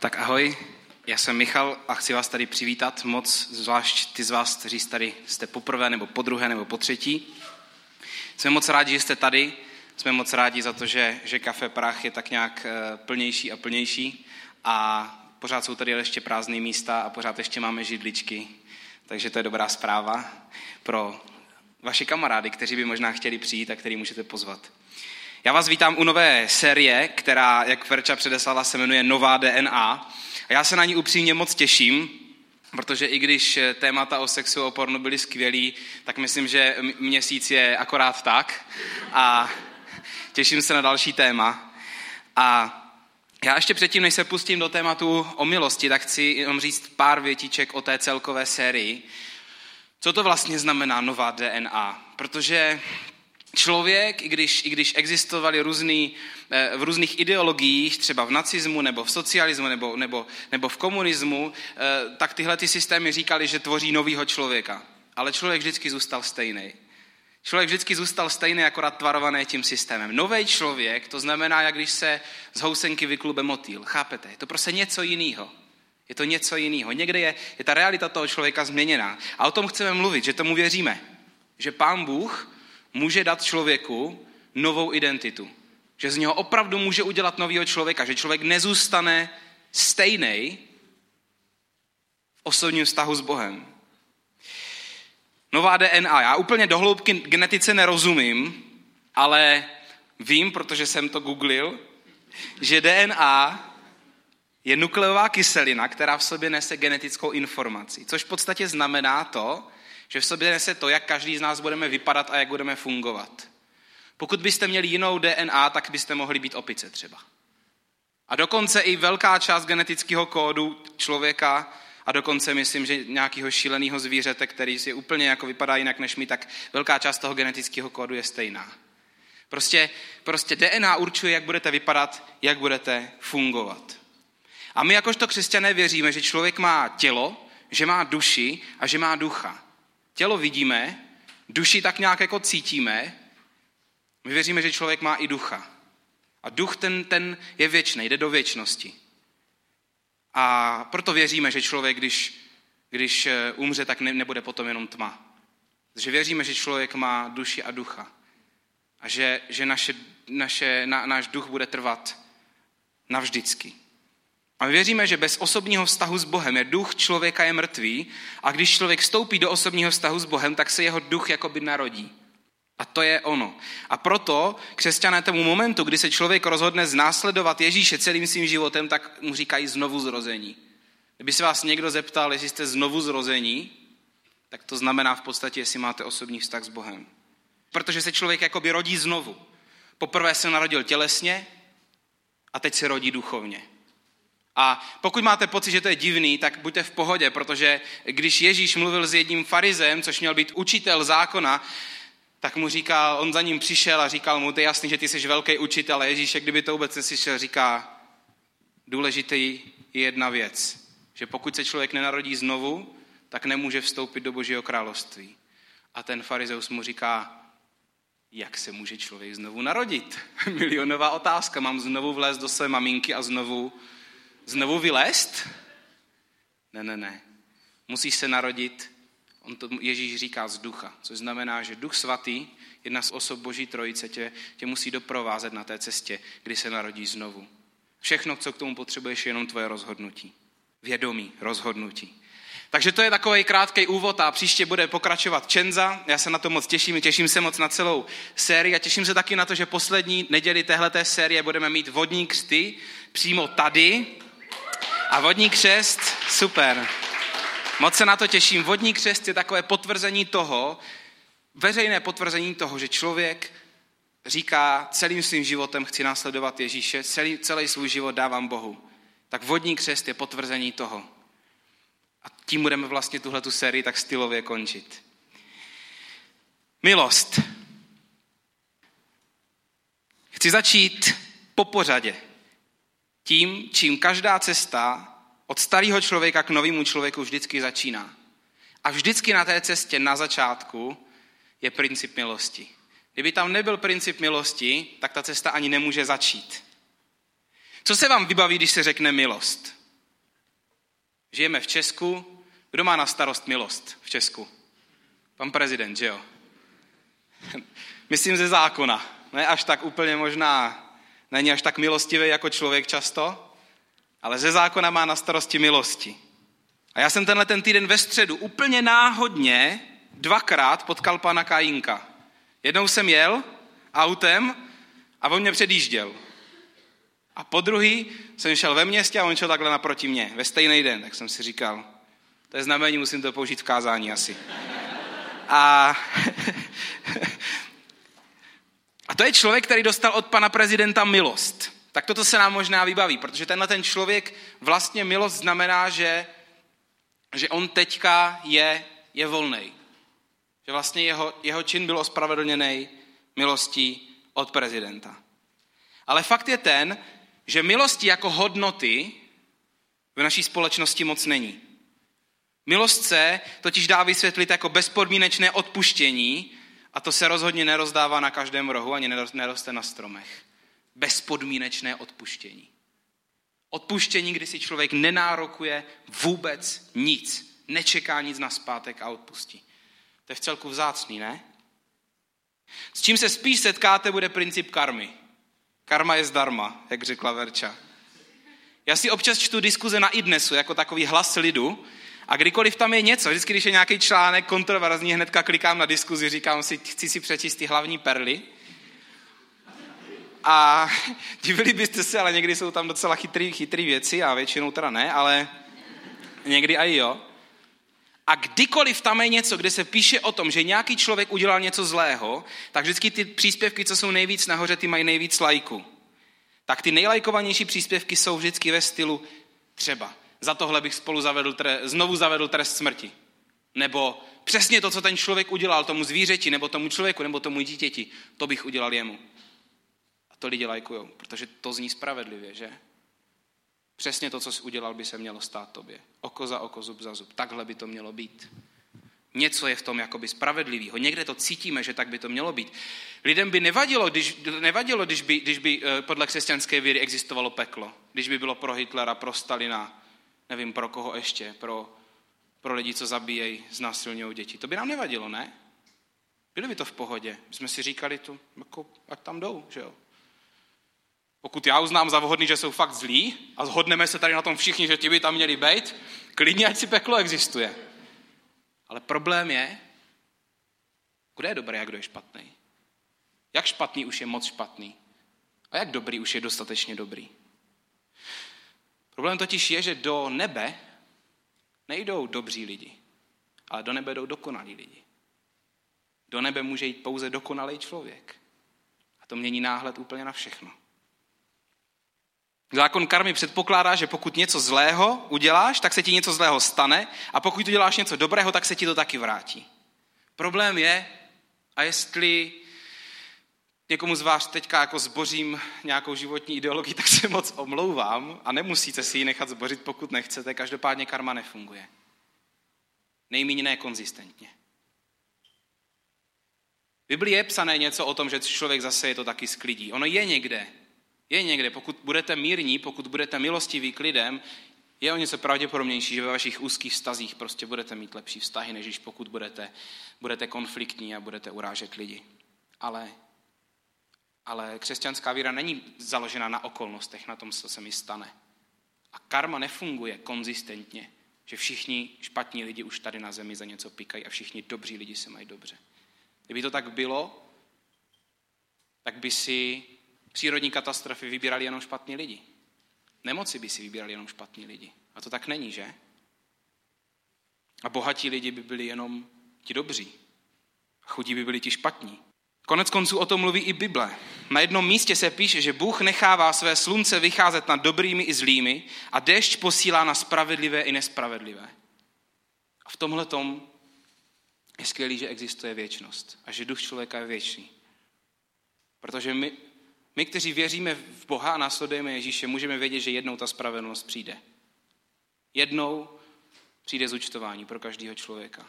Tak ahoj, já jsem Michal a chci vás tady přivítat moc, zvlášť ty z vás, kteří tady jste poprvé nebo po druhé nebo po třetí. Jsme moc rádi, že jste tady, jsme moc rádi za to, že, že kafe Prach je tak nějak eh, plnější a plnější a pořád jsou tady ještě prázdné místa a pořád ještě máme židličky, takže to je dobrá zpráva pro vaše kamarády, kteří by možná chtěli přijít a který můžete pozvat. Já vás vítám u nové série, která, jak Verča předeslala, se jmenuje Nová DNA. A já se na ní upřímně moc těším, protože i když témata o sexu a o pornu byly skvělý, tak myslím, že měsíc je akorát tak. A těším se na další téma. A já ještě předtím, než se pustím do tématu o milosti, tak chci jenom říct pár větíček o té celkové sérii. Co to vlastně znamená nová DNA? Protože člověk, i když, i když existovaly různý, eh, v různých ideologiích, třeba v nacismu nebo v socialismu nebo, nebo, nebo v komunismu, eh, tak tyhle ty systémy říkali, že tvoří novýho člověka. Ale člověk vždycky zůstal stejný. Člověk vždycky zůstal stejný, akorát tvarovaný tím systémem. Nový člověk, to znamená, jak když se z housenky vyklube motýl. Chápete? Je to prostě něco jiného. Je to něco jiného. Někde je, je ta realita toho člověka změněná. A o tom chceme mluvit, že tomu věříme. Že pán Bůh může dát člověku novou identitu. Že z něho opravdu může udělat nového člověka. Že člověk nezůstane stejný v osobním vztahu s Bohem. Nová DNA. Já úplně dohloubky genetice nerozumím, ale vím, protože jsem to googlil, že DNA je nukleová kyselina, která v sobě nese genetickou informaci. Což v podstatě znamená to, že v sobě nese to, jak každý z nás budeme vypadat a jak budeme fungovat. Pokud byste měli jinou DNA, tak byste mohli být opice třeba. A dokonce i velká část genetického kódu člověka a dokonce myslím, že nějakého šíleného zvířete, který si úplně jako vypadá jinak než my, tak velká část toho genetického kódu je stejná. Prostě, prostě DNA určuje, jak budete vypadat, jak budete fungovat. A my jakožto křesťané věříme, že člověk má tělo, že má duši a že má ducha. Tělo vidíme, duši tak nějak jako cítíme, my věříme, že člověk má i ducha. A duch ten, ten je věčný, jde do věčnosti. A proto věříme, že člověk, když, když eh, umře, tak ne, nebude potom jenom tma. Že věříme, že člověk má duši a ducha. A že, že naše, naše, na, náš duch bude trvat navždycky. A my věříme, že bez osobního vztahu s Bohem je duch člověka je mrtvý a když člověk vstoupí do osobního vztahu s Bohem, tak se jeho duch jakoby narodí. A to je ono. A proto křesťané tomu momentu, kdy se člověk rozhodne znásledovat Ježíše celým svým životem, tak mu říkají znovu zrození. Kdyby se vás někdo zeptal, jestli jste znovu zrození, tak to znamená v podstatě, jestli máte osobní vztah s Bohem. Protože se člověk jakoby rodí znovu. Poprvé se narodil tělesně a teď se rodí duchovně. A pokud máte pocit, že to je divný, tak buďte v pohodě, protože když Ježíš mluvil s jedním farizem, což měl být učitel zákona, tak mu říkal, on za ním přišel a říkal mu, je jasný, že ty jsi velký učitel. A Ježíš, kdyby to vůbec neslyšel, říká, důležitý je jedna věc, že pokud se člověk nenarodí znovu, tak nemůže vstoupit do Božího království. A ten farizeus mu říká, jak se může člověk znovu narodit? Milionová otázka, mám znovu vlézt do své maminky a znovu znovu vylézt? Ne, ne, ne. Musíš se narodit, on to Ježíš říká z ducha, což znamená, že duch svatý, jedna z osob Boží trojice, tě, tě musí doprovázet na té cestě, kdy se narodí znovu. Všechno, co k tomu potřebuješ, je jenom tvoje rozhodnutí. Vědomí rozhodnutí. Takže to je takový krátký úvod a příště bude pokračovat Čenza. Já se na to moc těším, těším se moc na celou sérii a těším se taky na to, že poslední neděli téhleté série budeme mít vodní křty přímo tady, a vodní křest, super. Moc se na to těším. Vodní křest je takové potvrzení toho, veřejné potvrzení toho, že člověk říká celým svým životem chci následovat Ježíše, celý, celý svůj život dávám Bohu. Tak vodní křest je potvrzení toho. A tím budeme vlastně tuhle tu sérii tak stylově končit. Milost. Chci začít po pořadě tím, čím každá cesta od starého člověka k novému člověku vždycky začíná. A vždycky na té cestě na začátku je princip milosti. Kdyby tam nebyl princip milosti, tak ta cesta ani nemůže začít. Co se vám vybaví, když se řekne milost? Žijeme v Česku. Kdo má na starost milost v Česku? Pan prezident, že jo? Myslím ze zákona. Ne až tak úplně možná, není až tak milostivý jako člověk často, ale ze zákona má na starosti milosti. A já jsem tenhle ten týden ve středu úplně náhodně dvakrát potkal pana Kajínka. Jednou jsem jel autem a on mě předjížděl. A po druhý jsem šel ve městě a on šel takhle naproti mě, ve stejný den. Tak jsem si říkal, to je znamení, musím to použít v kázání asi. A to je člověk, který dostal od pana prezidenta milost. Tak toto se nám možná vybaví, protože tenhle ten člověk vlastně milost znamená, že, že on teďka je, je volný. Že vlastně jeho, jeho čin byl ospravedlněný milostí od prezidenta. Ale fakt je ten, že milosti jako hodnoty v naší společnosti moc není. Milost se totiž dá vysvětlit jako bezpodmínečné odpuštění a to se rozhodně nerozdává na každém rohu ani neroste na stromech. Bezpodmínečné odpuštění. Odpuštění, kdy si člověk nenárokuje vůbec nic, nečeká nic na zpátek a odpustí. To je v celku vzácný, ne? S čím se spíš setkáte, bude princip karmy. Karma je zdarma, jak řekla Verča. Já si občas čtu diskuze na idnesu jako takový hlas lidu a kdykoliv tam je něco, vždycky, když je nějaký článek kontroverzní, hnedka klikám na diskuzi, říkám si, chci si přečíst ty hlavní perly. A divili byste se, ale někdy jsou tam docela chytrý, chytrý věci a většinou teda ne, ale někdy i jo. A kdykoliv tam je něco, kde se píše o tom, že nějaký člověk udělal něco zlého, tak vždycky ty příspěvky, co jsou nejvíc nahoře, ty mají nejvíc lajků. Tak ty nejlajkovanější příspěvky jsou vždycky ve stylu třeba za tohle bych spolu zavedl, znovu zavedl trest smrti. Nebo přesně to, co ten člověk udělal tomu zvířeti, nebo tomu člověku, nebo tomu dítěti, to bych udělal jemu. A to lidi lajkujou, protože to zní spravedlivě, že? Přesně to, co jsi udělal, by se mělo stát tobě. Oko za oko, zub za zub. Takhle by to mělo být. Něco je v tom jakoby spravedlivého. Někde to cítíme, že tak by to mělo být. Lidem by nevadilo, když, nevadilo, když by, když by eh, podle křesťanské víry existovalo peklo. Když by bylo pro Hitlera, pro Stalina, nevím pro koho ještě, pro, pro lidi, co zabíjejí, znásilňují děti. To by nám nevadilo, ne? Byli by to v pohodě. My jsme si říkali, to, jako, ať tam jdou, že jo. Pokud já uznám za vhodný, že jsou fakt zlí a zhodneme se tady na tom všichni, že ti by tam měli být, klidně ať si peklo existuje. Ale problém je, kdo je dobrý a kdo je špatný. Jak špatný už je moc špatný. A jak dobrý už je dostatečně dobrý. Problém totiž je, že do nebe nejdou dobří lidi, ale do nebe jdou dokonalí lidi. Do nebe může jít pouze dokonalý člověk. A to mění náhled úplně na všechno. Zákon karmy předpokládá, že pokud něco zlého uděláš, tak se ti něco zlého stane a pokud uděláš něco dobrého, tak se ti to taky vrátí. Problém je, a jestli někomu z vás teďka jako zbořím nějakou životní ideologii, tak se moc omlouvám a nemusíte si ji nechat zbořit, pokud nechcete. Každopádně karma nefunguje. Nejméně nekonzistentně. Biblii je psané něco o tom, že člověk zase je to taky sklidí. Ono je někde. Je někde. Pokud budete mírní, pokud budete milostiví k lidem, je o něco pravděpodobnější, že ve vašich úzkých vztazích prostě budete mít lepší vztahy, než pokud budete, budete konfliktní a budete urážet lidi. Ale ale křesťanská víra není založena na okolnostech, na tom, co se mi stane. A karma nefunguje konzistentně, že všichni špatní lidi už tady na zemi za něco pikají a všichni dobří lidi se mají dobře. Kdyby to tak bylo, tak by si přírodní katastrofy vybírali jenom špatní lidi. Nemoci by si vybírali jenom špatní lidi. A to tak není, že? A bohatí lidi by byli jenom ti dobří. A chudí by byli ti špatní. Konec konců o tom mluví i Bible. Na jednom místě se píše, že Bůh nechává své slunce vycházet nad dobrými i zlými a déšť posílá na spravedlivé i nespravedlivé. A v tomhle tom je skvělý, že existuje věčnost a že duch člověka je věčný. Protože my, my, kteří věříme v Boha a následujeme Ježíše, můžeme vědět, že jednou ta spravedlnost přijde. Jednou přijde zúčtování pro každého člověka.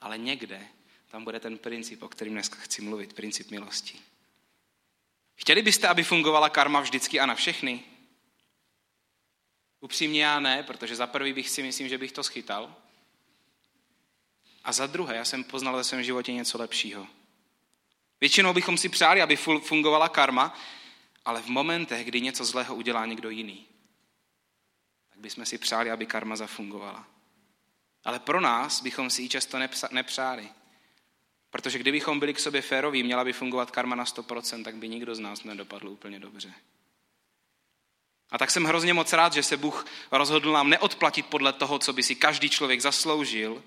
Ale někde tam bude ten princip, o kterým dneska chci mluvit, princip milosti. Chtěli byste, aby fungovala karma vždycky a na všechny? Upřímně já ne, protože za prvý bych si myslím, že bych to schytal. A za druhé, já jsem poznal ve svém životě něco lepšího. Většinou bychom si přáli, aby fungovala karma, ale v momentech, kdy něco zlého udělá někdo jiný, tak bychom si přáli, aby karma zafungovala. Ale pro nás bychom si ji často nepřáli. Protože kdybychom byli k sobě féroví, měla by fungovat karma na 100%, tak by nikdo z nás nedopadl úplně dobře. A tak jsem hrozně moc rád, že se Bůh rozhodl nám neodplatit podle toho, co by si každý člověk zasloužil,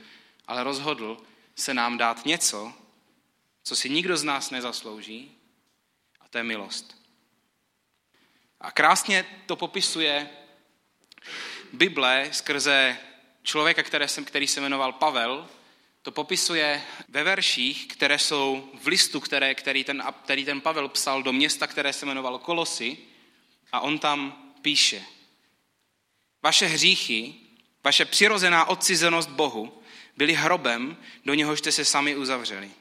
ale rozhodl se nám dát něco, co si nikdo z nás nezaslouží, a to je milost. A krásně to popisuje Bible skrze člověka, který, se jmenoval Pavel, to popisuje ve verších, které jsou v listu, které, který, ten, který ten Pavel psal do města, které se jmenovalo Kolosy. A on tam píše, vaše hříchy, vaše přirozená odcizenost Bohu byly hrobem, do něhož jste se sami uzavřeli.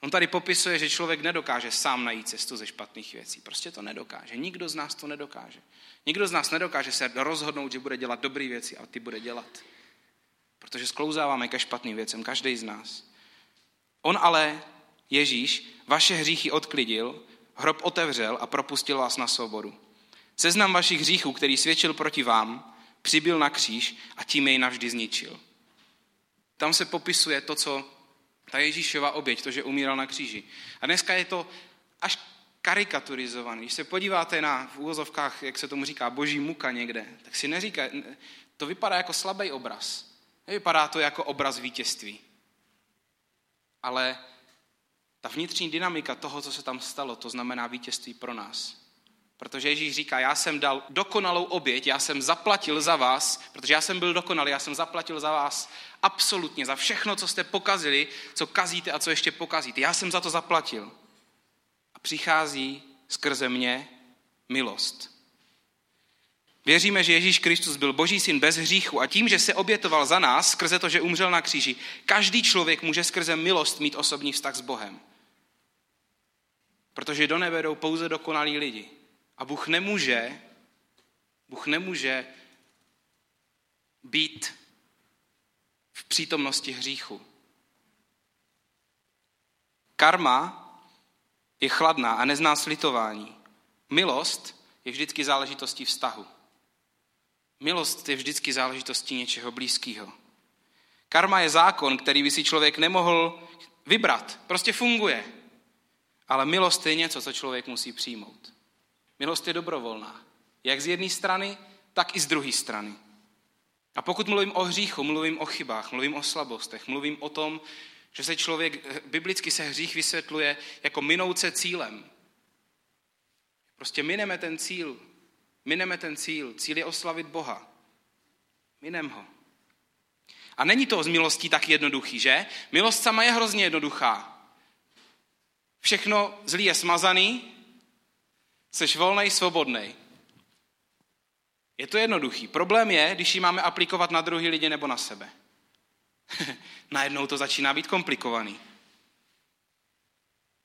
On tady popisuje, že člověk nedokáže sám najít cestu ze špatných věcí. Prostě to nedokáže. Nikdo z nás to nedokáže. Nikdo z nás nedokáže se rozhodnout, že bude dělat dobré věci a ty bude dělat. Protože sklouzáváme ke špatným věcem, každý z nás. On ale, Ježíš, vaše hříchy odklidil, hrob otevřel a propustil vás na svobodu. Seznam vašich hříchů, který svědčil proti vám, přibyl na kříž a tím jej navždy zničil. Tam se popisuje to, co ta Ježíšova oběť, to, že umíral na kříži. A dneska je to až karikaturizovaný. Když se podíváte na v úvozovkách, jak se tomu říká, boží muka někde, tak si neříká, to vypadá jako slabý obraz. Nevypadá to jako obraz vítězství. Ale ta vnitřní dynamika toho, co se tam stalo, to znamená vítězství pro nás. Protože Ježíš říká, já jsem dal dokonalou oběť, já jsem zaplatil za vás, protože já jsem byl dokonalý, já jsem zaplatil za vás absolutně, za všechno, co jste pokazili, co kazíte a co ještě pokazíte. Já jsem za to zaplatil. A přichází skrze mě milost. Věříme, že Ježíš Kristus byl boží syn bez hříchu a tím, že se obětoval za nás, skrze to, že umřel na kříži, každý člověk může skrze milost mít osobní vztah s Bohem. Protože do nebe jdou pouze dokonalí lidi. A Bůh nemůže, Bůh nemůže být v přítomnosti hříchu. Karma je chladná a nezná slitování. Milost je vždycky záležitostí vztahu. Milost je vždycky záležitostí něčeho blízkého. Karma je zákon, který by si člověk nemohl vybrat. Prostě funguje. Ale milost je něco, co člověk musí přijmout. Milost je dobrovolná. Jak z jedné strany, tak i z druhé strany. A pokud mluvím o hříchu, mluvím o chybách, mluvím o slabostech, mluvím o tom, že se člověk, biblicky se hřích vysvětluje jako minouce cílem. Prostě mineme ten cíl. Mineme ten cíl. Cíl je oslavit Boha. Minem ho. A není to z milostí tak jednoduchý, že? Milost sama je hrozně jednoduchá. Všechno zlý je smazaný, Jsi volnej, svobodnej. Je to jednoduchý. Problém je, když ji máme aplikovat na druhý lidi nebo na sebe. Najednou to začíná být komplikovaný.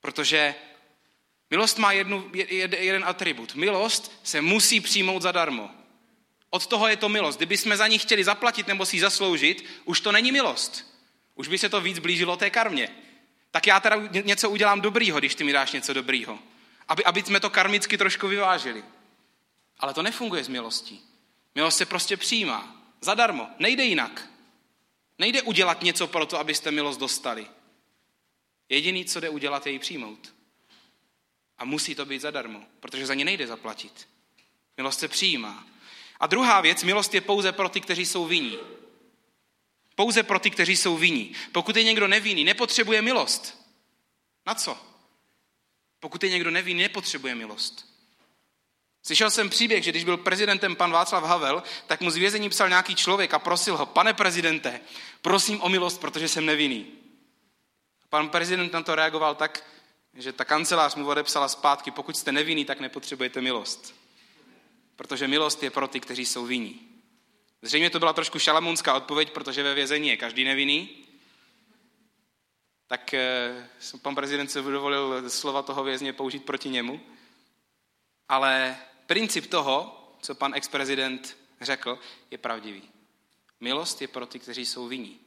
Protože milost má jednu, jed, jeden atribut. Milost se musí přijmout zadarmo. Od toho je to milost. Kdyby jsme za ní chtěli zaplatit nebo si ji zasloužit, už to není milost. Už by se to víc blížilo té karmě. Tak já teda něco udělám dobrýho, když ty mi dáš něco dobrýho aby, aby jsme to karmicky trošku vyvážili. Ale to nefunguje z milostí. Milost se prostě přijímá. Zadarmo. Nejde jinak. Nejde udělat něco pro to, abyste milost dostali. Jediný, co jde udělat, je ji přijmout. A musí to být zadarmo, protože za ně nejde zaplatit. Milost se přijímá. A druhá věc, milost je pouze pro ty, kteří jsou vinní. Pouze pro ty, kteří jsou vinní. Pokud je někdo nevinný, nepotřebuje milost. Na co? Pokud je někdo neví, nepotřebuje milost. Slyšel jsem příběh, že když byl prezidentem pan Václav Havel, tak mu z vězení psal nějaký člověk a prosil ho, pane prezidente, prosím o milost, protože jsem nevinný. Pan prezident na to reagoval tak, že ta kancelář mu odepsala zpátky, pokud jste nevinný, tak nepotřebujete milost. Protože milost je pro ty, kteří jsou vinní. Zřejmě to byla trošku šalamunská odpověď, protože ve vězení je každý nevinný, tak eh, pan prezident se dovolil slova toho vězně použít proti němu. Ale princip toho, co pan ex-prezident řekl, je pravdivý. Milost je pro ty, kteří jsou vinní.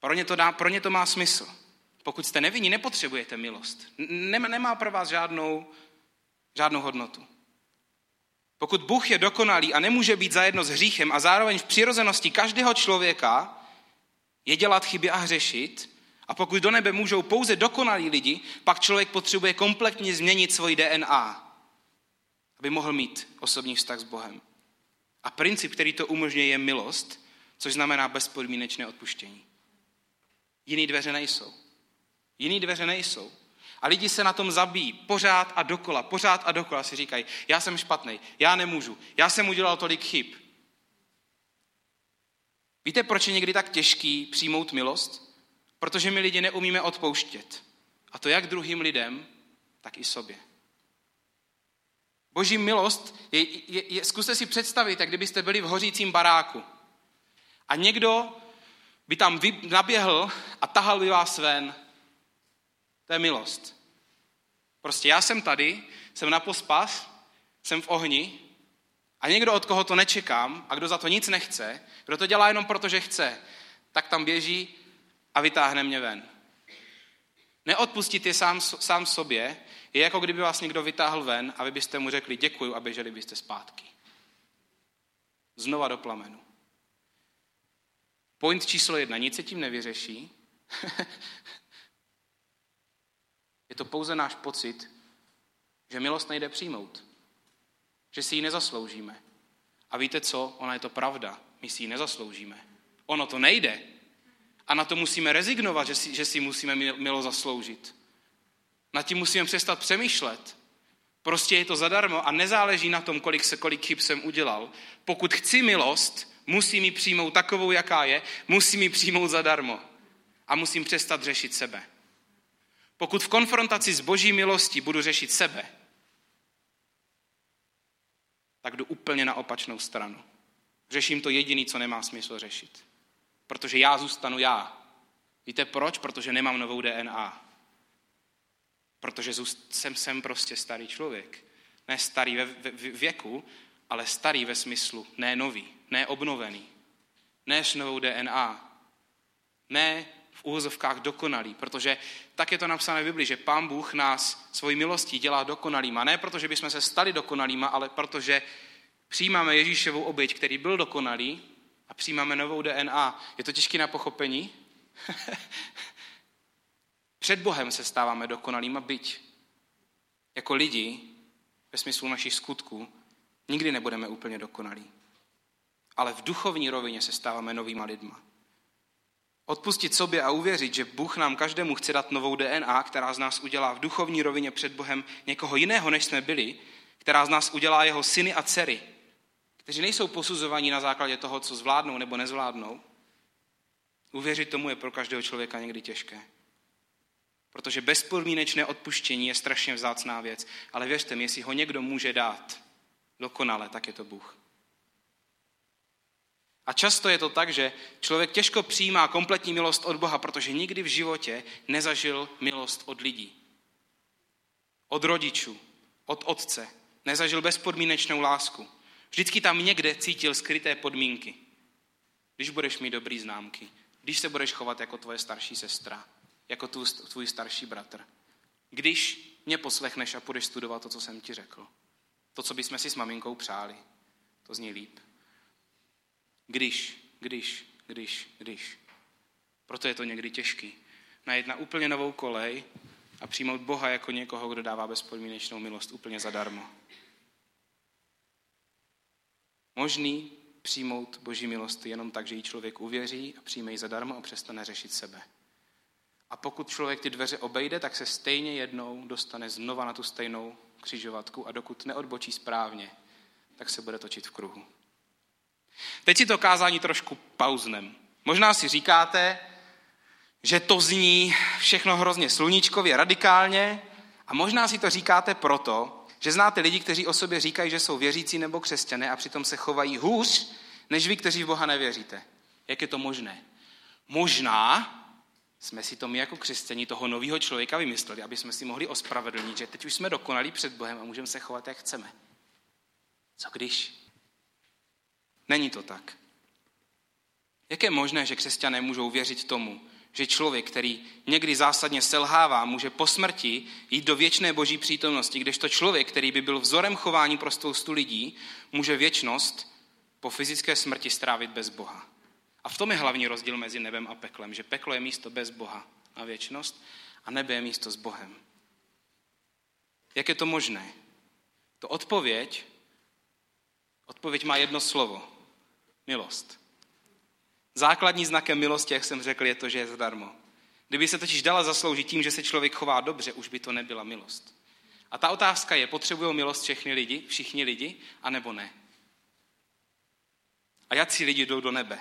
Pro ně to, dá, pro ně to má smysl. Pokud jste nevinní, nepotřebujete milost. Nemá, pro vás žádnou, žádnou hodnotu. Pokud Bůh je dokonalý a nemůže být zajedno s hříchem a zároveň v přirozenosti každého člověka je dělat chyby a hřešit, a pokud do nebe můžou pouze dokonalí lidi, pak člověk potřebuje kompletně změnit svoji DNA, aby mohl mít osobní vztah s Bohem. A princip, který to umožňuje, je milost, což znamená bezpodmínečné odpuštění. Jiný dveře nejsou. Jiný dveře nejsou. A lidi se na tom zabíjí pořád a dokola, pořád a dokola si říkají, já jsem špatný, já nemůžu, já jsem udělal tolik chyb. Víte, proč je někdy tak těžký přijmout milost? Protože my lidi neumíme odpouštět. A to jak druhým lidem, tak i sobě. Boží milost, je, je, je, zkuste si představit, jak kdybyste byli v hořícím baráku. A někdo by tam vy, naběhl a tahal by vás ven. To je milost. Prostě já jsem tady, jsem na pospas, jsem v ohni a někdo, od koho to nečekám a kdo za to nic nechce, kdo to dělá jenom proto, že chce, tak tam běží a vytáhne mě ven. Neodpustit je sám, sám sobě je jako kdyby vás někdo vytáhl ven a vy byste mu řekli děkuju a běželi byste zpátky. Znova do plamenu. Point číslo jedna. Nic se tím nevyřeší. je to pouze náš pocit, že milost nejde přijmout. Že si ji nezasloužíme. A víte co? Ona je to pravda. My si ji nezasloužíme. Ono to nejde. A na to musíme rezignovat, že si, že si musíme milo zasloužit. Na tím musíme přestat přemýšlet. Prostě je to zadarmo a nezáleží na tom, kolik se kolik chyb jsem udělal. Pokud chci milost, musím ji přijmout takovou, jaká je, musím ji přijmout zadarmo. A musím přestat řešit sebe. Pokud v konfrontaci s boží milostí budu řešit sebe, tak jdu úplně na opačnou stranu. Řeším to jediný, co nemá smysl řešit. Protože já zůstanu já. Víte proč? Protože nemám novou DNA. Protože jsem, jsem prostě starý člověk. Ne starý ve, ve, věku, ale starý ve smyslu ne nový, ne obnovený. Ne s novou DNA. Ne v úvozovkách dokonalý, protože tak je to napsané v Bibli, že Pán Bůh nás svojí milostí dělá dokonalýma. Ne protože bychom se stali dokonalýma, ale protože přijímáme Ježíšovou oběť, který byl dokonalý a přijímáme novou DNA. Je to těžké na pochopení? Před Bohem se stáváme dokonalýma, byť jako lidi, ve smyslu našich skutků, nikdy nebudeme úplně dokonalí. Ale v duchovní rovině se stáváme novýma lidma. Odpustit sobě a uvěřit, že Bůh nám každému chce dát novou DNA, která z nás udělá v duchovní rovině před Bohem někoho jiného, než jsme byli, která z nás udělá jeho syny a dcery, kteří nejsou posuzovaní na základě toho, co zvládnou nebo nezvládnou, uvěřit tomu je pro každého člověka někdy těžké. Protože bezpodmínečné odpuštění je strašně vzácná věc. Ale věřte mi, jestli ho někdo může dát dokonale, tak je to Bůh. A často je to tak, že člověk těžko přijímá kompletní milost od Boha, protože nikdy v životě nezažil milost od lidí. Od rodičů, od otce. Nezažil bezpodmínečnou lásku. Vždycky tam někde cítil skryté podmínky. Když budeš mít dobrý známky, když se budeš chovat jako tvoje starší sestra, jako tvůj starší bratr. Když mě poslechneš a půjdeš studovat to, co jsem ti řekl. To, co bychom si s maminkou přáli. To zní líp. Když, když, když, když. Proto je to někdy těžký. Najít na úplně novou kolej a přijmout Boha jako někoho, kdo dává bezpodmínečnou milost úplně zadarmo. Možný přijmout Boží milost jenom tak, že ji člověk uvěří a přijme ji zadarmo a přestane řešit sebe. A pokud člověk ty dveře obejde, tak se stejně jednou dostane znova na tu stejnou křižovatku a dokud neodbočí správně, tak se bude točit v kruhu. Teď si to kázání trošku pauznem. Možná si říkáte, že to zní všechno hrozně sluníčkově, radikálně a možná si to říkáte proto, že znáte lidi, kteří o sobě říkají, že jsou věřící nebo křesťané a přitom se chovají hůř, než vy, kteří v Boha nevěříte. Jak je to možné? Možná jsme si to my jako křesťaní toho nového člověka vymysleli, aby jsme si mohli ospravedlnit, že teď už jsme dokonalí před Bohem a můžeme se chovat, jak chceme. Co když? Není to tak. Jak je možné, že křesťané můžou věřit tomu, že člověk, který někdy zásadně selhává, může po smrti jít do věčné boží přítomnosti, kdežto člověk, který by byl vzorem chování pro spoustu lidí, může věčnost po fyzické smrti strávit bez Boha. A v tom je hlavní rozdíl mezi nebem a peklem, že peklo je místo bez Boha na věčnost a nebe je místo s Bohem. Jak je to možné? To odpověď, odpověď má jedno slovo. Milost. Základní znakem milosti, jak jsem řekl, je to, že je zadarmo. Kdyby se totiž dala zasloužit tím, že se člověk chová dobře, už by to nebyla milost. A ta otázka je, potřebují milost všechny lidi, všichni lidi, anebo ne? A jaký lidi jdou do nebe?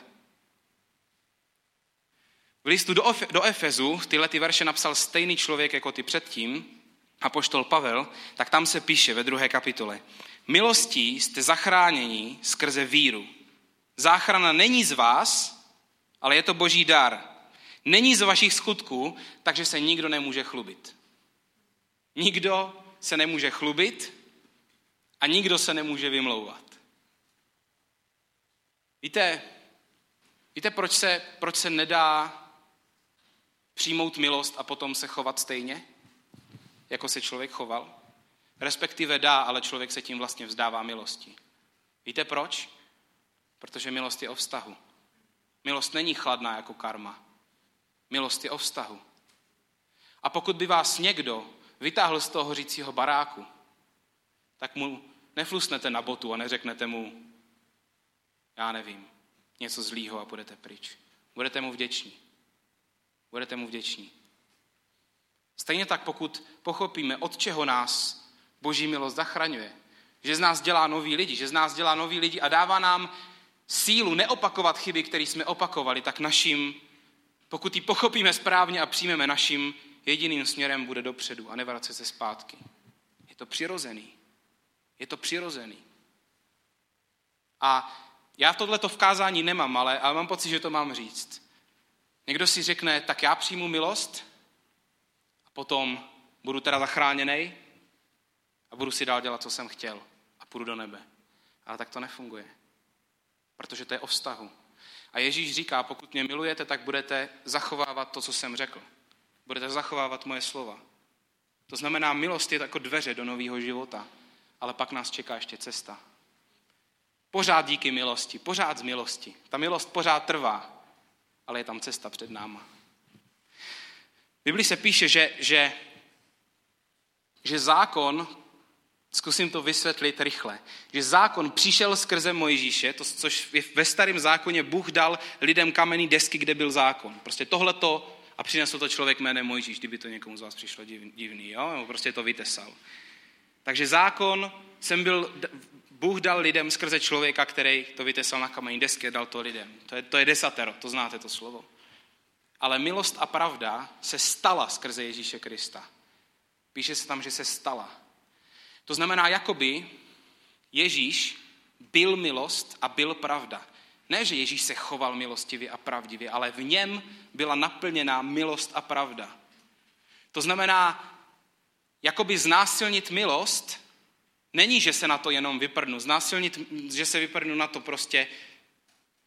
V listu do, do Efezu tyhle ty verše napsal stejný člověk jako ty předtím, a poštol Pavel, tak tam se píše ve druhé kapitole. Milostí jste zachráněni skrze víru. Záchrana není z vás, ale je to boží dar. Není z vašich skutků, takže se nikdo nemůže chlubit. Nikdo se nemůže chlubit a nikdo se nemůže vymlouvat. Víte, víte proč, se, proč se nedá přijmout milost a potom se chovat stejně, jako se člověk choval? Respektive dá, ale člověk se tím vlastně vzdává milosti. Víte proč? Protože milost je o vztahu. Milost není chladná jako karma. Milost je o vztahu. A pokud by vás někdo vytáhl z toho hořícího baráku, tak mu neflusnete na botu a neřeknete mu, já nevím, něco zlýho a budete pryč. Budete mu vděční. Budete mu vděční. Stejně tak, pokud pochopíme, od čeho nás Boží milost zachraňuje, že z nás dělá nový lidi, že z nás dělá nový lidi a dává nám sílu neopakovat chyby, které jsme opakovali, tak naším, pokud ji pochopíme správně a přijmeme naším jediným směrem, bude dopředu a nevracet se zpátky. Je to přirozený. Je to přirozený. A já tohleto v kázání nemám, ale, ale mám pocit, že to mám říct. Někdo si řekne, tak já přijmu milost a potom budu teda zachráněný a budu si dál dělat, co jsem chtěl a půjdu do nebe. Ale tak to nefunguje. Protože to je o vztahu. A Ježíš říká, pokud mě milujete, tak budete zachovávat to, co jsem řekl. Budete zachovávat moje slova. To znamená, milost je jako dveře do nového života, ale pak nás čeká ještě cesta. Pořád díky milosti, pořád z milosti. Ta milost pořád trvá, ale je tam cesta před náma. V Biblii se píše, že, že, že zákon Zkusím to vysvětlit rychle. Že zákon přišel skrze Mojžíše, to, což ve starém zákoně Bůh dal lidem kamenný desky, kde byl zákon. Prostě tohleto a přinesl to člověk jménem Mojžíš, kdyby to někomu z vás přišlo divný, jo? Nebo prostě to vytesal. Takže zákon jsem byl, Bůh dal lidem skrze člověka, který to vytesal na kamenný desky, dal to lidem. To je, to je desatero, to znáte to slovo. Ale milost a pravda se stala skrze Ježíše Krista. Píše se tam, že se stala. To znamená, jakoby Ježíš byl milost a byl pravda. Ne, že Ježíš se choval milostivě a pravdivě, ale v něm byla naplněná milost a pravda. To znamená, jakoby znásilnit milost, není, že se na to jenom vyprnu. Znásilnit, že se vyprnu na to prostě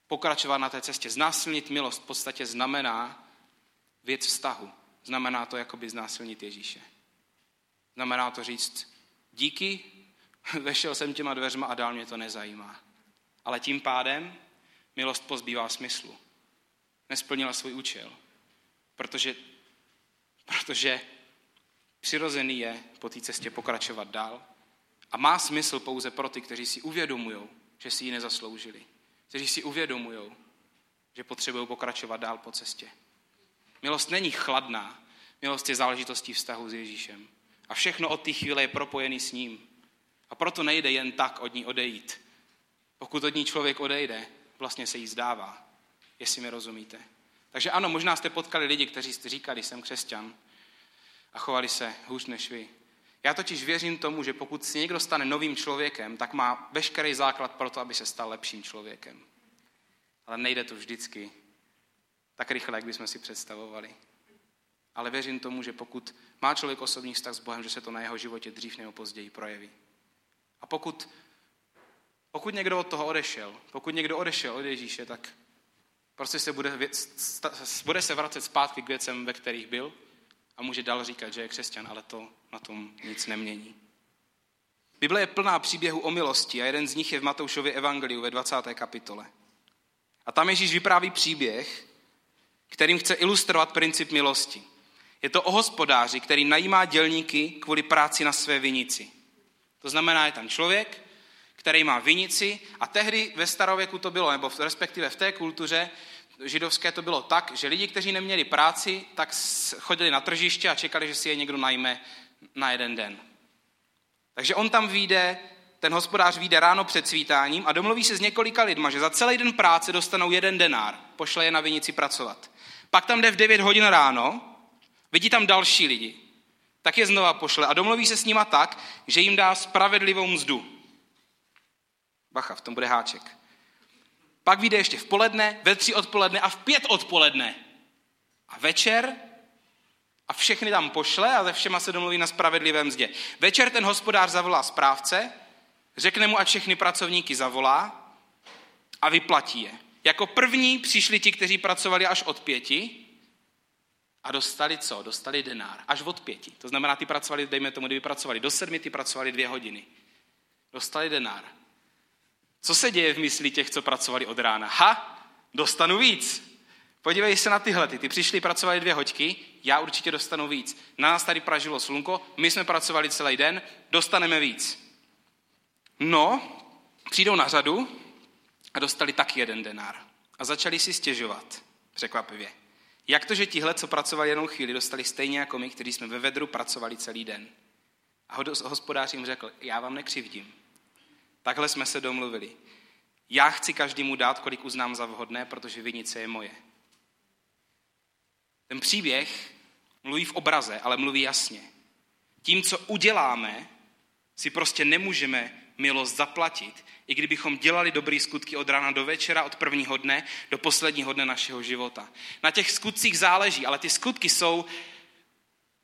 pokračovat na té cestě. Znásilnit milost v podstatě znamená věc vztahu. Znamená to jakoby znásilnit Ježíše. Znamená to říct, díky, vešel jsem těma dveřma a dál mě to nezajímá. Ale tím pádem milost pozbývá smyslu. Nesplnila svůj účel. Protože, protože přirozený je po té cestě pokračovat dál a má smysl pouze pro ty, kteří si uvědomují, že si ji nezasloužili. Kteří si uvědomují, že potřebují pokračovat dál po cestě. Milost není chladná, milost je záležitostí vztahu s Ježíšem. A všechno od té chvíle je propojený s ním. A proto nejde jen tak od ní odejít. Pokud od ní člověk odejde, vlastně se jí zdává, jestli mi rozumíte. Takže ano, možná jste potkali lidi, kteří jste říkali, jsem křesťan a chovali se hůř než vy. Já totiž věřím tomu, že pokud si někdo stane novým člověkem, tak má veškerý základ pro to, aby se stal lepším člověkem. Ale nejde to vždycky tak rychle, jak bychom si představovali. Ale věřím tomu, že pokud má člověk osobní vztah s Bohem, že se to na jeho životě dřív nebo později projeví. A pokud Pokud někdo od toho odešel, pokud někdo odešel od Ježíše, tak prostě se bude, bude se vracet zpátky k věcem, ve kterých byl a může dál říkat, že je křesťan, ale to na tom nic nemění. Bible je plná příběhů o milosti a jeden z nich je v Matoušově evangeliu ve 20. kapitole. A tam Ježíš vypráví příběh, kterým chce ilustrovat princip milosti. Je to o hospodáři, který najímá dělníky kvůli práci na své vinici. To znamená, je tam člověk, který má vinici a tehdy ve starověku to bylo, nebo respektive v té kultuře židovské to bylo tak, že lidi, kteří neměli práci, tak chodili na tržiště a čekali, že si je někdo najme na jeden den. Takže on tam vyjde, ten hospodář vyjde ráno před svítáním a domluví se s několika lidma, že za celý den práce dostanou jeden denár, pošle je na vinici pracovat. Pak tam jde v 9 hodin ráno, vidí tam další lidi, tak je znova pošle a domluví se s nima tak, že jim dá spravedlivou mzdu. Bacha, v tom bude háček. Pak vyjde ještě v poledne, ve tři odpoledne a v pět odpoledne. A večer a všechny tam pošle a ze všema se domluví na spravedlivém mzdě. Večer ten hospodář zavolá správce, řekne mu, ať všechny pracovníky zavolá a vyplatí je. Jako první přišli ti, kteří pracovali až od pěti a dostali co? Dostali denár. Až od pěti. To znamená, ty pracovali, dejme tomu, kdyby pracovali do sedmi, ty pracovali dvě hodiny. Dostali denár. Co se děje v mysli těch, co pracovali od rána? Ha, dostanu víc. Podívej se na tyhle. Ty přišli, pracovali dvě hoďky, já určitě dostanu víc. Na nás tady pražilo slunko, my jsme pracovali celý den, dostaneme víc. No, přijdou na řadu a dostali taky jeden denár. A začali si stěžovat, překvapivě. Jak to, že tihle, co pracovali jenom chvíli, dostali stejně jako my, kteří jsme ve vedru pracovali celý den. A hospodář jim řekl, já vám nekřivdím. Takhle jsme se domluvili. Já chci každému dát, kolik uznám za vhodné, protože vinice je moje. Ten příběh mluví v obraze, ale mluví jasně. Tím, co uděláme, si prostě nemůžeme milost zaplatit, i kdybychom dělali dobré skutky od rána do večera, od prvního dne do posledního dne našeho života. Na těch skutcích záleží, ale ty skutky jsou,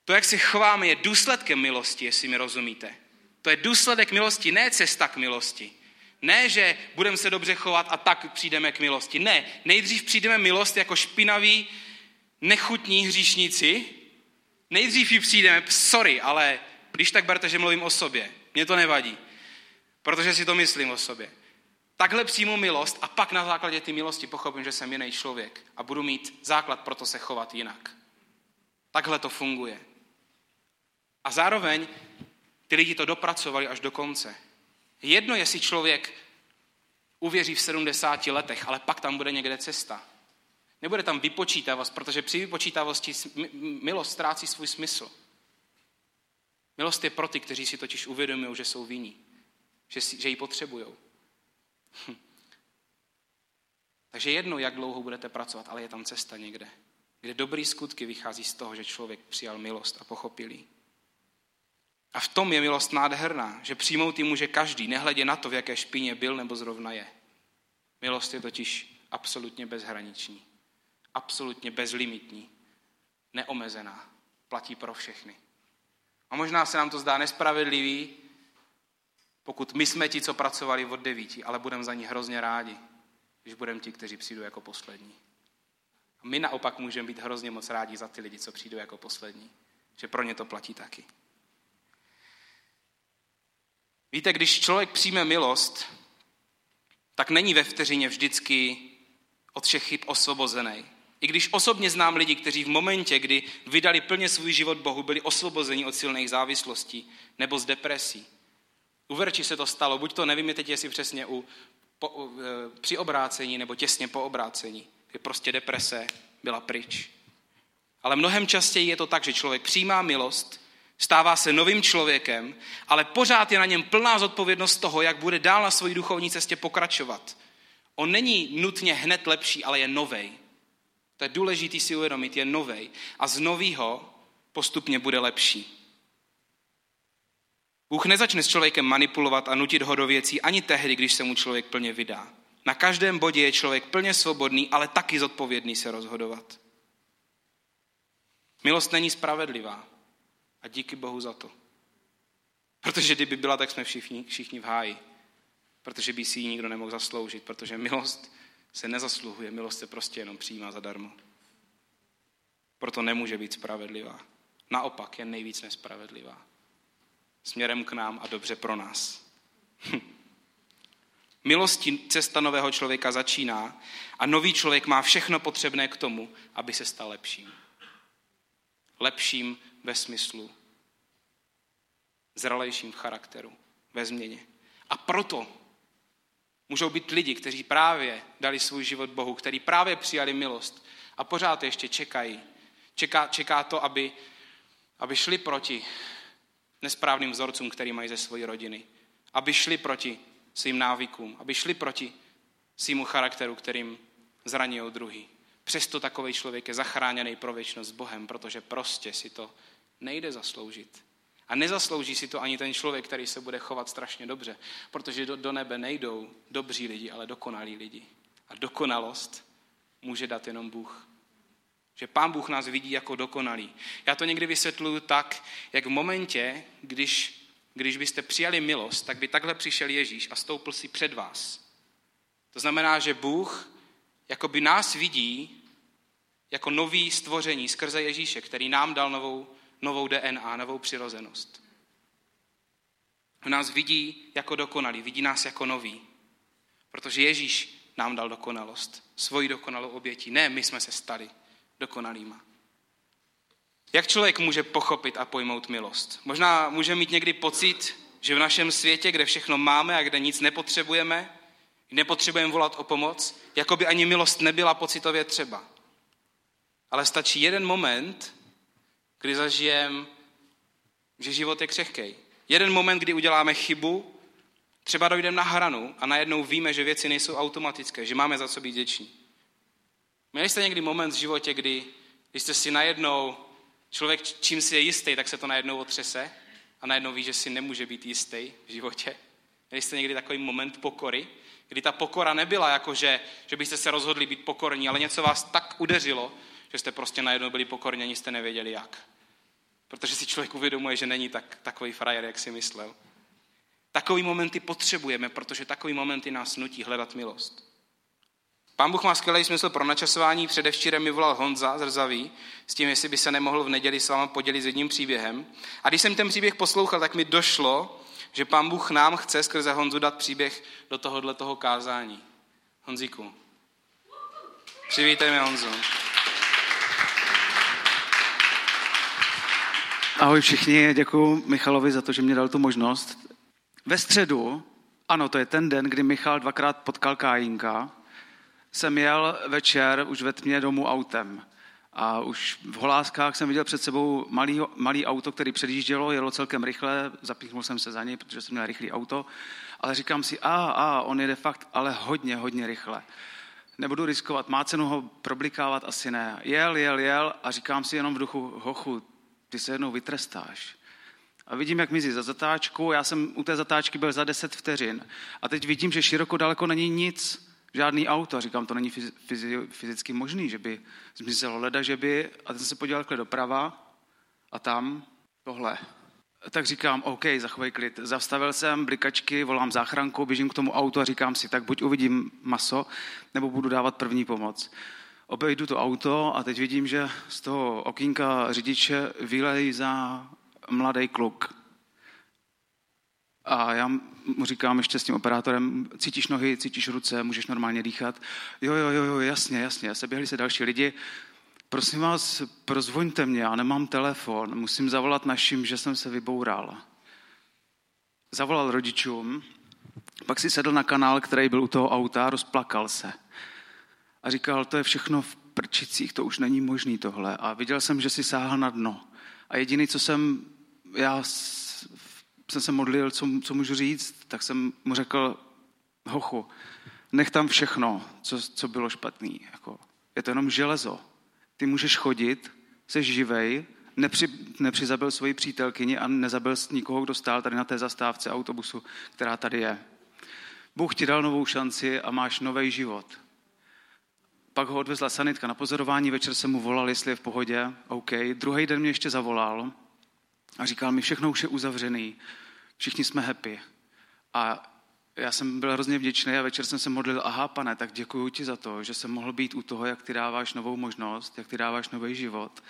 to, jak se chováme, je důsledkem milosti, jestli mi rozumíte. To je důsledek milosti, ne cesta k milosti. Ne, že budeme se dobře chovat a tak přijdeme k milosti. Ne, nejdřív přijdeme milost jako špinaví, nechutní hříšníci. Nejdřív ji přijdeme, sorry, ale když tak berte, že mluvím o sobě. Mně to nevadí, protože si to myslím o sobě. Takhle přijmu milost a pak na základě té milosti pochopím, že jsem jiný člověk a budu mít základ pro to se chovat jinak. Takhle to funguje. A zároveň ty lidi to dopracovali až do konce. Jedno, jestli člověk uvěří v 70 letech, ale pak tam bude někde cesta. Nebude tam vypočítavost, protože při vypočítavosti milost ztrácí svůj smysl. Milost je pro ty, kteří si totiž uvědomují, že jsou vinní, že, si, že ji potřebují. Hm. Takže jedno, jak dlouho budete pracovat, ale je tam cesta někde, kde dobrý skutky vychází z toho, že člověk přijal milost a pochopil ji. A v tom je milost nádherná, že přijmout ji může každý, nehledě na to, v jaké špině byl nebo zrovna je. Milost je totiž absolutně bezhraniční, absolutně bezlimitní, neomezená, platí pro všechny. A možná se nám to zdá nespravedlivý, pokud my jsme ti, co pracovali od devíti, ale budeme za ní hrozně rádi, když budeme ti, kteří přijdou jako poslední. A my naopak můžeme být hrozně moc rádi za ty lidi, co přijdou jako poslední, že pro ně to platí taky. Víte, když člověk přijme milost, tak není ve vteřině vždycky od všech chyb osvobozený. I když osobně znám lidi, kteří v momentě, kdy vydali plně svůj život Bohu, byli osvobozeni od silných závislostí nebo z depresí. U Verči se to stalo, buď to nevím teď, jestli přesně u, po, e, při obrácení nebo těsně po obrácení, kdy prostě deprese byla pryč. Ale mnohem častěji je to tak, že člověk přijímá milost, Stává se novým člověkem, ale pořád je na něm plná zodpovědnost toho, jak bude dál na své duchovní cestě pokračovat. On není nutně hned lepší, ale je novej. To je důležité si uvědomit, je novej. A z novýho postupně bude lepší. Bůh nezačne s člověkem manipulovat a nutit ho do věcí ani tehdy, když se mu člověk plně vydá. Na každém bodě je člověk plně svobodný, ale taky zodpovědný se rozhodovat. Milost není spravedlivá. A díky Bohu za to. Protože kdyby byla, tak jsme všichni, všichni v háji. protože by si ji nikdo nemohl zasloužit, protože milost se nezasluhuje, milost se prostě jenom přijímá zadarmo. Proto nemůže být spravedlivá. Naopak je nejvíc nespravedlivá. Směrem k nám a dobře pro nás. Milostí cesta nového člověka začíná a nový člověk má všechno potřebné k tomu, aby se stal lepším. Lepším ve smyslu, zralejším v charakteru, ve změně. A proto můžou být lidi, kteří právě dali svůj život Bohu, kteří právě přijali milost a pořád ještě čekají. Čeká, čeká to, aby, aby šli proti nesprávným vzorcům, který mají ze své rodiny. Aby šli proti svým návykům, aby šli proti svýmu charakteru, kterým zraní druhý. Přesto takový člověk je zachráněný pro věčnost s Bohem, protože prostě si to nejde zasloužit. A nezaslouží si to ani ten člověk, který se bude chovat strašně dobře, protože do, do nebe nejdou dobří lidi, ale dokonalí lidi. A dokonalost může dát jenom Bůh. Že Pán Bůh nás vidí jako dokonalý. Já to někdy vysvětluju tak, jak v momentě, když, když byste přijali milost, tak by takhle přišel Ježíš a stoupil si před vás. To znamená, že Bůh jako by nás vidí jako nový stvoření skrze Ježíše, který nám dal novou, novou DNA, novou přirozenost. On nás vidí jako dokonalý, vidí nás jako nový. Protože Ježíš nám dal dokonalost, svoji dokonalou obětí. Ne, my jsme se stali dokonalýma. Jak člověk může pochopit a pojmout milost? Možná může mít někdy pocit, že v našem světě, kde všechno máme a kde nic nepotřebujeme, nepotřebujeme volat o pomoc, jako by ani milost nebyla pocitově třeba. Ale stačí jeden moment, kdy zažijeme, že život je křehký. Jeden moment, kdy uděláme chybu, třeba dojdeme na hranu a najednou víme, že věci nejsou automatické, že máme za co být vděční. Měli jste někdy moment v životě, kdy, když jste si najednou, člověk čím si je jistý, tak se to najednou otřese a najednou ví, že si nemůže být jistý v životě. Měli jste někdy takový moment pokory, kdy ta pokora nebyla jako, že, že byste se rozhodli být pokorní, ale něco vás tak udeřilo, že jste prostě najednou byli pokorní, ani jste nevěděli jak. Protože si člověk uvědomuje, že není tak, takový frajer, jak si myslel. Takový momenty potřebujeme, protože takový momenty nás nutí hledat milost. Pán Bůh má skvělý smysl pro načasování. Předevčírem mi volal Honza z Rzaví s tím, jestli by se nemohl v neděli s váma podělit s jedním příběhem. A když jsem ten příběh poslouchal, tak mi došlo, že Pán Bůh nám chce skrze Honzu dát příběh do tohohle toho kázání. Honzíku, přivítejme Honzu. Ahoj všichni, děkuji Michalovi za to, že mě dal tu možnost. Ve středu, ano, to je ten den, kdy Michal dvakrát potkal Kájinka, jsem jel večer už ve tmě domů autem. A už v Holáskách jsem viděl před sebou malý, malý auto, který předjíždělo, jelo celkem rychle, zapíchnul jsem se za něj, protože jsem měl rychlý auto, ale říkám si, a, a, on jede fakt, ale hodně, hodně rychle. Nebudu riskovat, má cenu ho problikávat, asi ne. Jel, jel, jel a říkám si jenom v duchu, hochu, ty se jednou vytrestáš. A vidím, jak mizí za zatáčku, já jsem u té zatáčky byl za 10 vteřin. A teď vidím, že široko daleko není nic, žádný auto. Říkám, to není fyzicky možný, že by zmizelo leda, že by... A jsem se podíval takhle doprava a tam tohle. Tak říkám, OK, zachovej klid. Zastavil jsem blikačky, volám záchranku, běžím k tomu autu a říkám si, tak buď uvidím maso, nebo budu dávat první pomoc. Obejdu to auto a teď vidím, že z toho okýnka řidiče vylej za mladý kluk. A já mu říkám ještě s tím operátorem, cítíš nohy, cítíš ruce, můžeš normálně dýchat. Jo, jo, jo, jo jasně, jasně. Se běhli se další lidi. Prosím vás, prozvoňte mě, já nemám telefon, musím zavolat našim, že jsem se vyboural. Zavolal rodičům, pak si sedl na kanál, který byl u toho auta, rozplakal se. A říkal, to je všechno v prčicích, to už není možný tohle. A viděl jsem, že si sáhl na dno. A jediný, co jsem já jsem se modlil, co, co můžu říct, tak jsem mu řekl, hochu, nech tam všechno, co, co bylo špatný. Jako, je to jenom železo. Ty můžeš chodit, jsi živej, nepři, nepřizabil svoji přítelkyni a nezabil nikoho, kdo stál tady na té zastávce autobusu, která tady je. Bůh ti dal novou šanci a máš nový život. Pak ho odvezla sanitka na pozorování, večer se mu volal, jestli je v pohodě. OK. Druhý den mě ještě zavolal a říkal mi, všechno už je uzavřený, všichni jsme happy. A já jsem byl hrozně vděčný a večer jsem se modlil, aha pane, tak děkuji ti za to, že jsem mohl být u toho, jak ty dáváš novou možnost, jak ty dáváš nový život.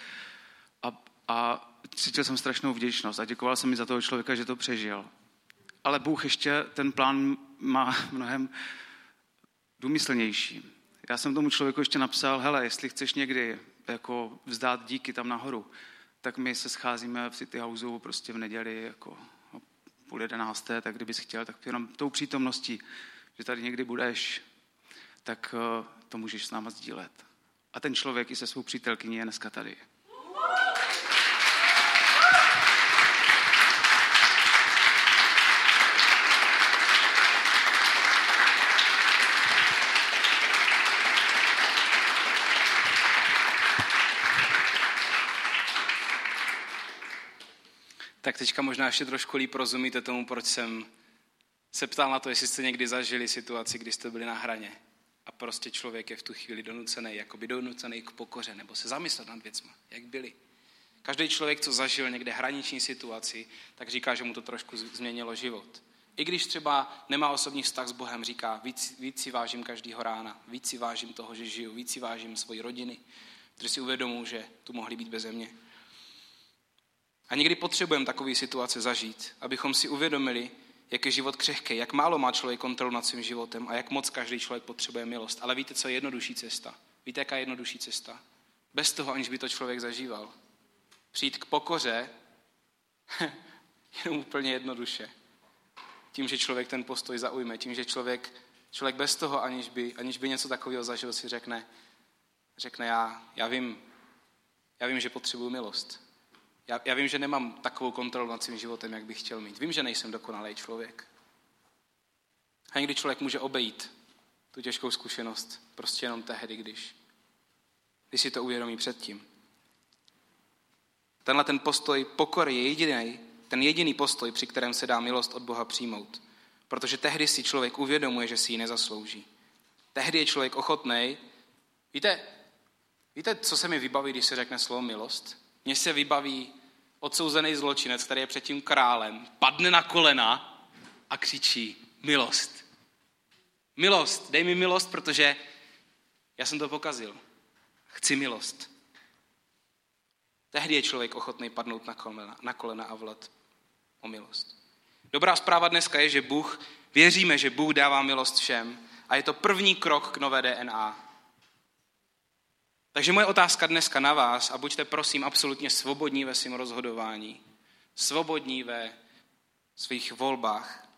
A, a cítil jsem strašnou vděčnost a děkoval jsem mi za toho člověka, že to přežil. Ale Bůh ještě ten plán má mnohem důmyslnější. Já jsem tomu člověku ještě napsal, hele, jestli chceš někdy jako vzdát díky tam nahoru, tak my se scházíme v City Houseu prostě v neděli jako půl jedenácté, tak kdybys chtěl, tak jenom tou přítomností, že tady někdy budeš, tak eh, to můžeš s náma sdílet. A ten člověk i se svou přítelkyní je dneska tady. Tak teďka možná ještě trošku líp rozumíte tomu, proč jsem se ptal na to, jestli jste někdy zažili situaci, kdy jste byli na hraně a prostě člověk je v tu chvíli donucený, by donucený k pokoře, nebo se zamyslet nad věcmi, jak byli. Každý člověk, co zažil někde hraniční situaci, tak říká, že mu to trošku změnilo život. I když třeba nemá osobní vztah s Bohem, říká, víc, víc si vážím každýho rána, víc si vážím toho, že žiju, víc si vážím svoji rodiny, protože si uvědomuji, že tu mohli být beze mě. A někdy potřebujeme takové situace zažít, abychom si uvědomili, jak je život křehký, jak málo má člověk kontrolu nad svým životem a jak moc každý člověk potřebuje milost. Ale víte, co je jednodušší cesta? Víte, jaká je jednodušší cesta? Bez toho, aniž by to člověk zažíval. Přijít k pokoře jenom úplně jednoduše. Tím, že člověk ten postoj zaujme, tím, že člověk, člověk bez toho, aniž by, aniž by něco takového zažil, si řekne, řekne já, já vím, já vím, že potřebuju milost. Já, já vím, že nemám takovou kontrolu nad svým životem, jak bych chtěl mít. Vím, že nejsem dokonalý člověk. A někdy člověk může obejít tu těžkou zkušenost prostě jenom tehdy, když, když si to uvědomí předtím. Tenhle ten postoj pokory je jediný, ten jediný postoj, při kterém se dá milost od Boha přijmout. Protože tehdy si člověk uvědomuje, že si ji nezaslouží. Tehdy je člověk ochotný. Víte, víte, co se mi vybaví, když se řekne slovo milost? Mně se vybaví odsouzený zločinec, který je před tím králem, padne na kolena a křičí milost. Milost, dej mi milost, protože já jsem to pokazil. Chci milost. Tehdy je člověk ochotný padnout na kolena, na kolena a volat o milost. Dobrá zpráva dneska je, že Bůh, věříme, že Bůh dává milost všem a je to první krok k nové DNA. Takže moje otázka dneska na vás, a buďte prosím absolutně svobodní ve svém rozhodování, svobodní ve svých volbách.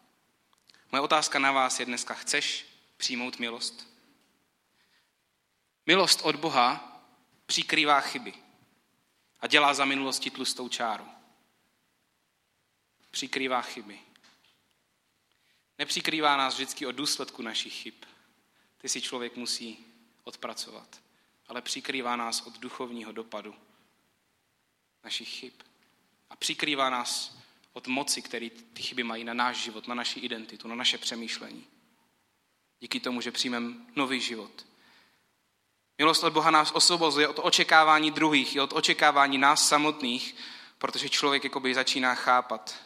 Moje otázka na vás je dneska, chceš přijmout milost? Milost od Boha přikrývá chyby a dělá za minulosti tlustou čáru. Přikrývá chyby. Nepřikrývá nás vždycky od důsledku našich chyb. Ty si člověk musí odpracovat ale přikrývá nás od duchovního dopadu našich chyb. A přikrývá nás od moci, který ty chyby mají na náš život, na naši identitu, na naše přemýšlení. Díky tomu, že přijmeme nový život. Milost od Boha nás osvobozuje od očekávání druhých i od očekávání nás samotných, protože člověk jakoby začíná chápat,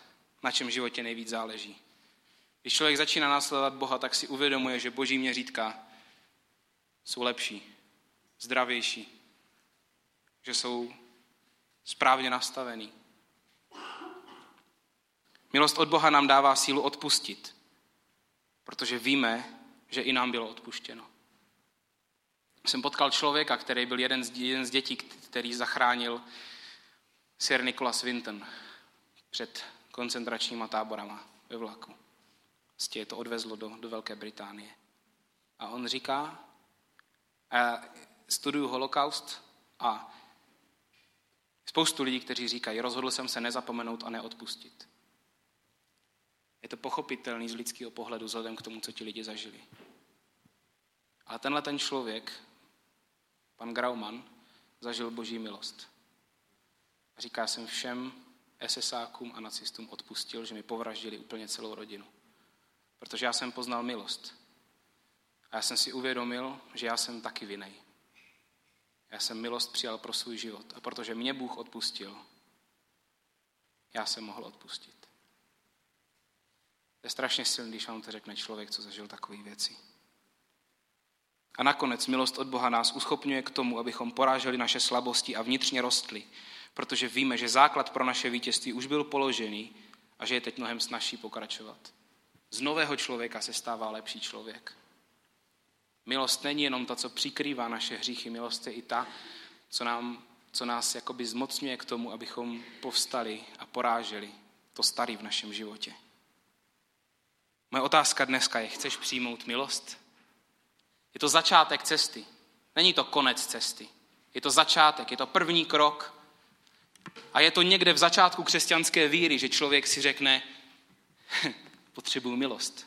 na čem životě nejvíc záleží. Když člověk začíná následovat Boha, tak si uvědomuje, že boží měřítka jsou lepší, zdravější, že jsou správně nastavený. Milost od Boha nám dává sílu odpustit, protože víme, že i nám bylo odpuštěno. Jsem potkal člověka, který byl jeden z, jeden z dětí, který zachránil Sir Nicholas Winton před koncentračníma táborama ve vlaku. Vlastně je to odvezlo do, do Velké Británie. A on říká, a studuju holokaust a spoustu lidí, kteří říkají, rozhodl jsem se nezapomenout a neodpustit. Je to pochopitelný z lidského pohledu vzhledem k tomu, co ti lidi zažili. Ale tenhle ten člověk, pan Grauman, zažil boží milost. A říká jsem všem SSákům a nacistům odpustil, že mi povraždili úplně celou rodinu. Protože já jsem poznal milost. A já jsem si uvědomil, že já jsem taky vinej. Já jsem milost přijal pro svůj život. A protože mě Bůh odpustil, já jsem mohl odpustit. Je strašně silný, když vám to řekne člověk, co zažil takové věci. A nakonec milost od Boha nás uschopňuje k tomu, abychom poráželi naše slabosti a vnitřně rostli, protože víme, že základ pro naše vítězství už byl položený a že je teď mnohem snažší pokračovat. Z nového člověka se stává lepší člověk. Milost není jenom ta, co přikrývá naše hříchy, milost je i ta, co, nám, co nás jakoby zmocňuje k tomu, abychom povstali a poráželi to starý v našem životě. Moje otázka dneska je, chceš přijmout milost? Je to začátek cesty. Není to konec cesty. Je to začátek, je to první krok. A je to někde v začátku křesťanské víry, že člověk si řekne, potřebuju milost.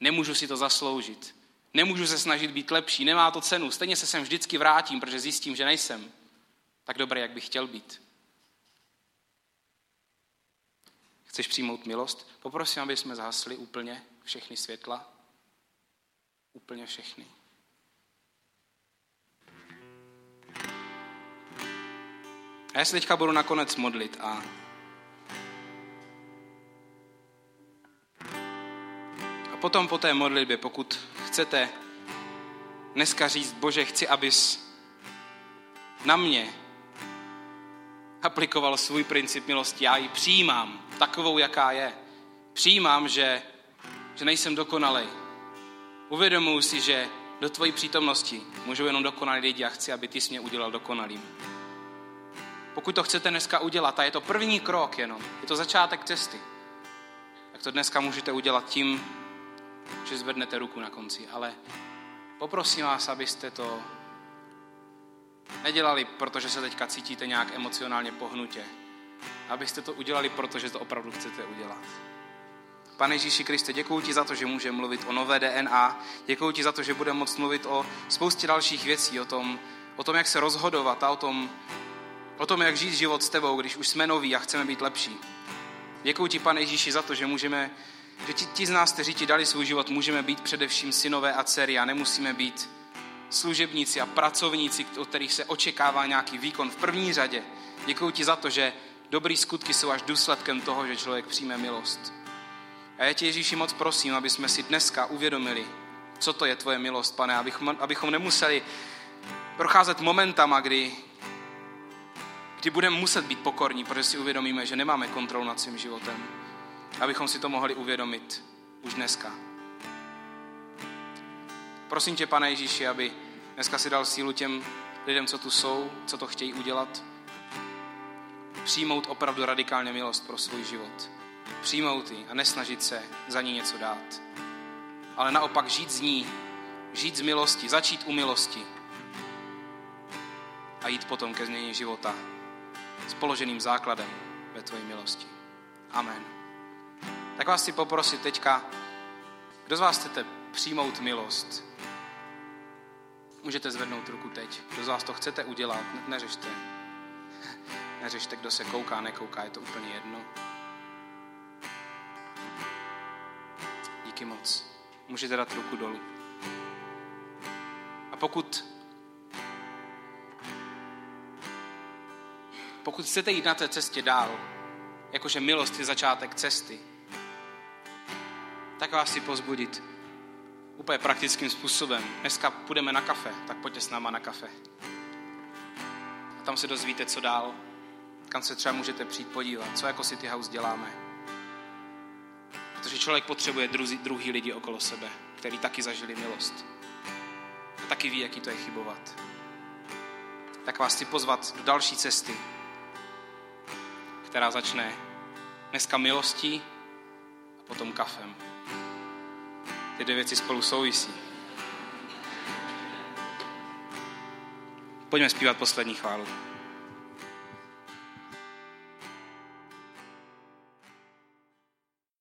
Nemůžu si to zasloužit. Nemůžu se snažit být lepší, nemá to cenu. Stejně se sem vždycky vrátím, protože zjistím, že nejsem tak dobrý, jak bych chtěl být. Chceš přijmout milost? Poprosím, aby jsme zhasli úplně všechny světla. Úplně všechny. A já se teďka budu nakonec modlit a potom po té modlitbě, pokud chcete dneska říct, Bože, chci, abys na mě aplikoval svůj princip milosti. Já ji přijímám takovou, jaká je. Přijímám, že, že nejsem dokonalý. Uvědomuji si, že do tvojí přítomnosti můžou jenom dokonalí lidi a chci, aby ty jsi mě udělal dokonalým. Pokud to chcete dneska udělat, a je to první krok jenom, je to začátek cesty, tak to dneska můžete udělat tím, že zvednete ruku na konci. Ale poprosím vás, abyste to nedělali, protože se teďka cítíte nějak emocionálně pohnutě. Abyste to udělali, protože to opravdu chcete udělat. Pane Ježíši Kriste, děkuji ti za to, že můžeme mluvit o nové DNA. Děkuji ti za to, že budeme moct mluvit o spoustě dalších věcí, o tom, o tom jak se rozhodovat a o tom, o tom, jak žít život s tebou, když už jsme noví a chceme být lepší. Děkuji ti, pane Ježíši, za to, že můžeme, že ti, ti z nás, kteří ti dali svůj život, můžeme být především synové a dcery a nemusíme být služebníci a pracovníci, od kterých se očekává nějaký výkon v první řadě. Děkuji ti za to, že dobrý skutky jsou až důsledkem toho, že člověk přijme milost. A já tě Ježíši moc prosím, aby jsme si dneska uvědomili, co to je tvoje milost, pane, abychom, abychom nemuseli procházet momentama, kdy, kdy budeme muset být pokorní, protože si uvědomíme, že nemáme kontrolu nad svým životem. Abychom si to mohli uvědomit už dneska. Prosím tě, pane Ježíši, aby dneska si dal sílu těm lidem, co tu jsou, co to chtějí udělat. Přijmout opravdu radikálně milost pro svůj život. Přijmout ji a nesnažit se za ní něco dát. Ale naopak žít z ní, žít z milosti, začít u milosti a jít potom ke změně života s položeným základem ve tvojí milosti. Amen. Tak vás chci poprosit teďka, kdo z vás chcete přijmout milost, Můžete zvednout ruku teď. Kdo z vás to chcete udělat, neřešte. Neřešte, kdo se kouká, nekouká, je to úplně jedno. Díky moc. Můžete dát ruku dolů. A pokud pokud chcete jít na té cestě dál, jakože milost je začátek cesty, tak vás si pozbudit úplně praktickým způsobem. Dneska půjdeme na kafe, tak pojďte s náma na kafe. A tam se dozvíte, co dál, kam se třeba můžete přijít podívat, co jako City House děláme. Protože člověk potřebuje druzí, druhý lidi okolo sebe, který taky zažili milost. A taky ví, jaký to je chybovat. Tak vás chci pozvat do další cesty, která začne dneska milostí a potom kafem. Ty dvě věci spolu souvisí. Pojďme zpívat poslední chválu.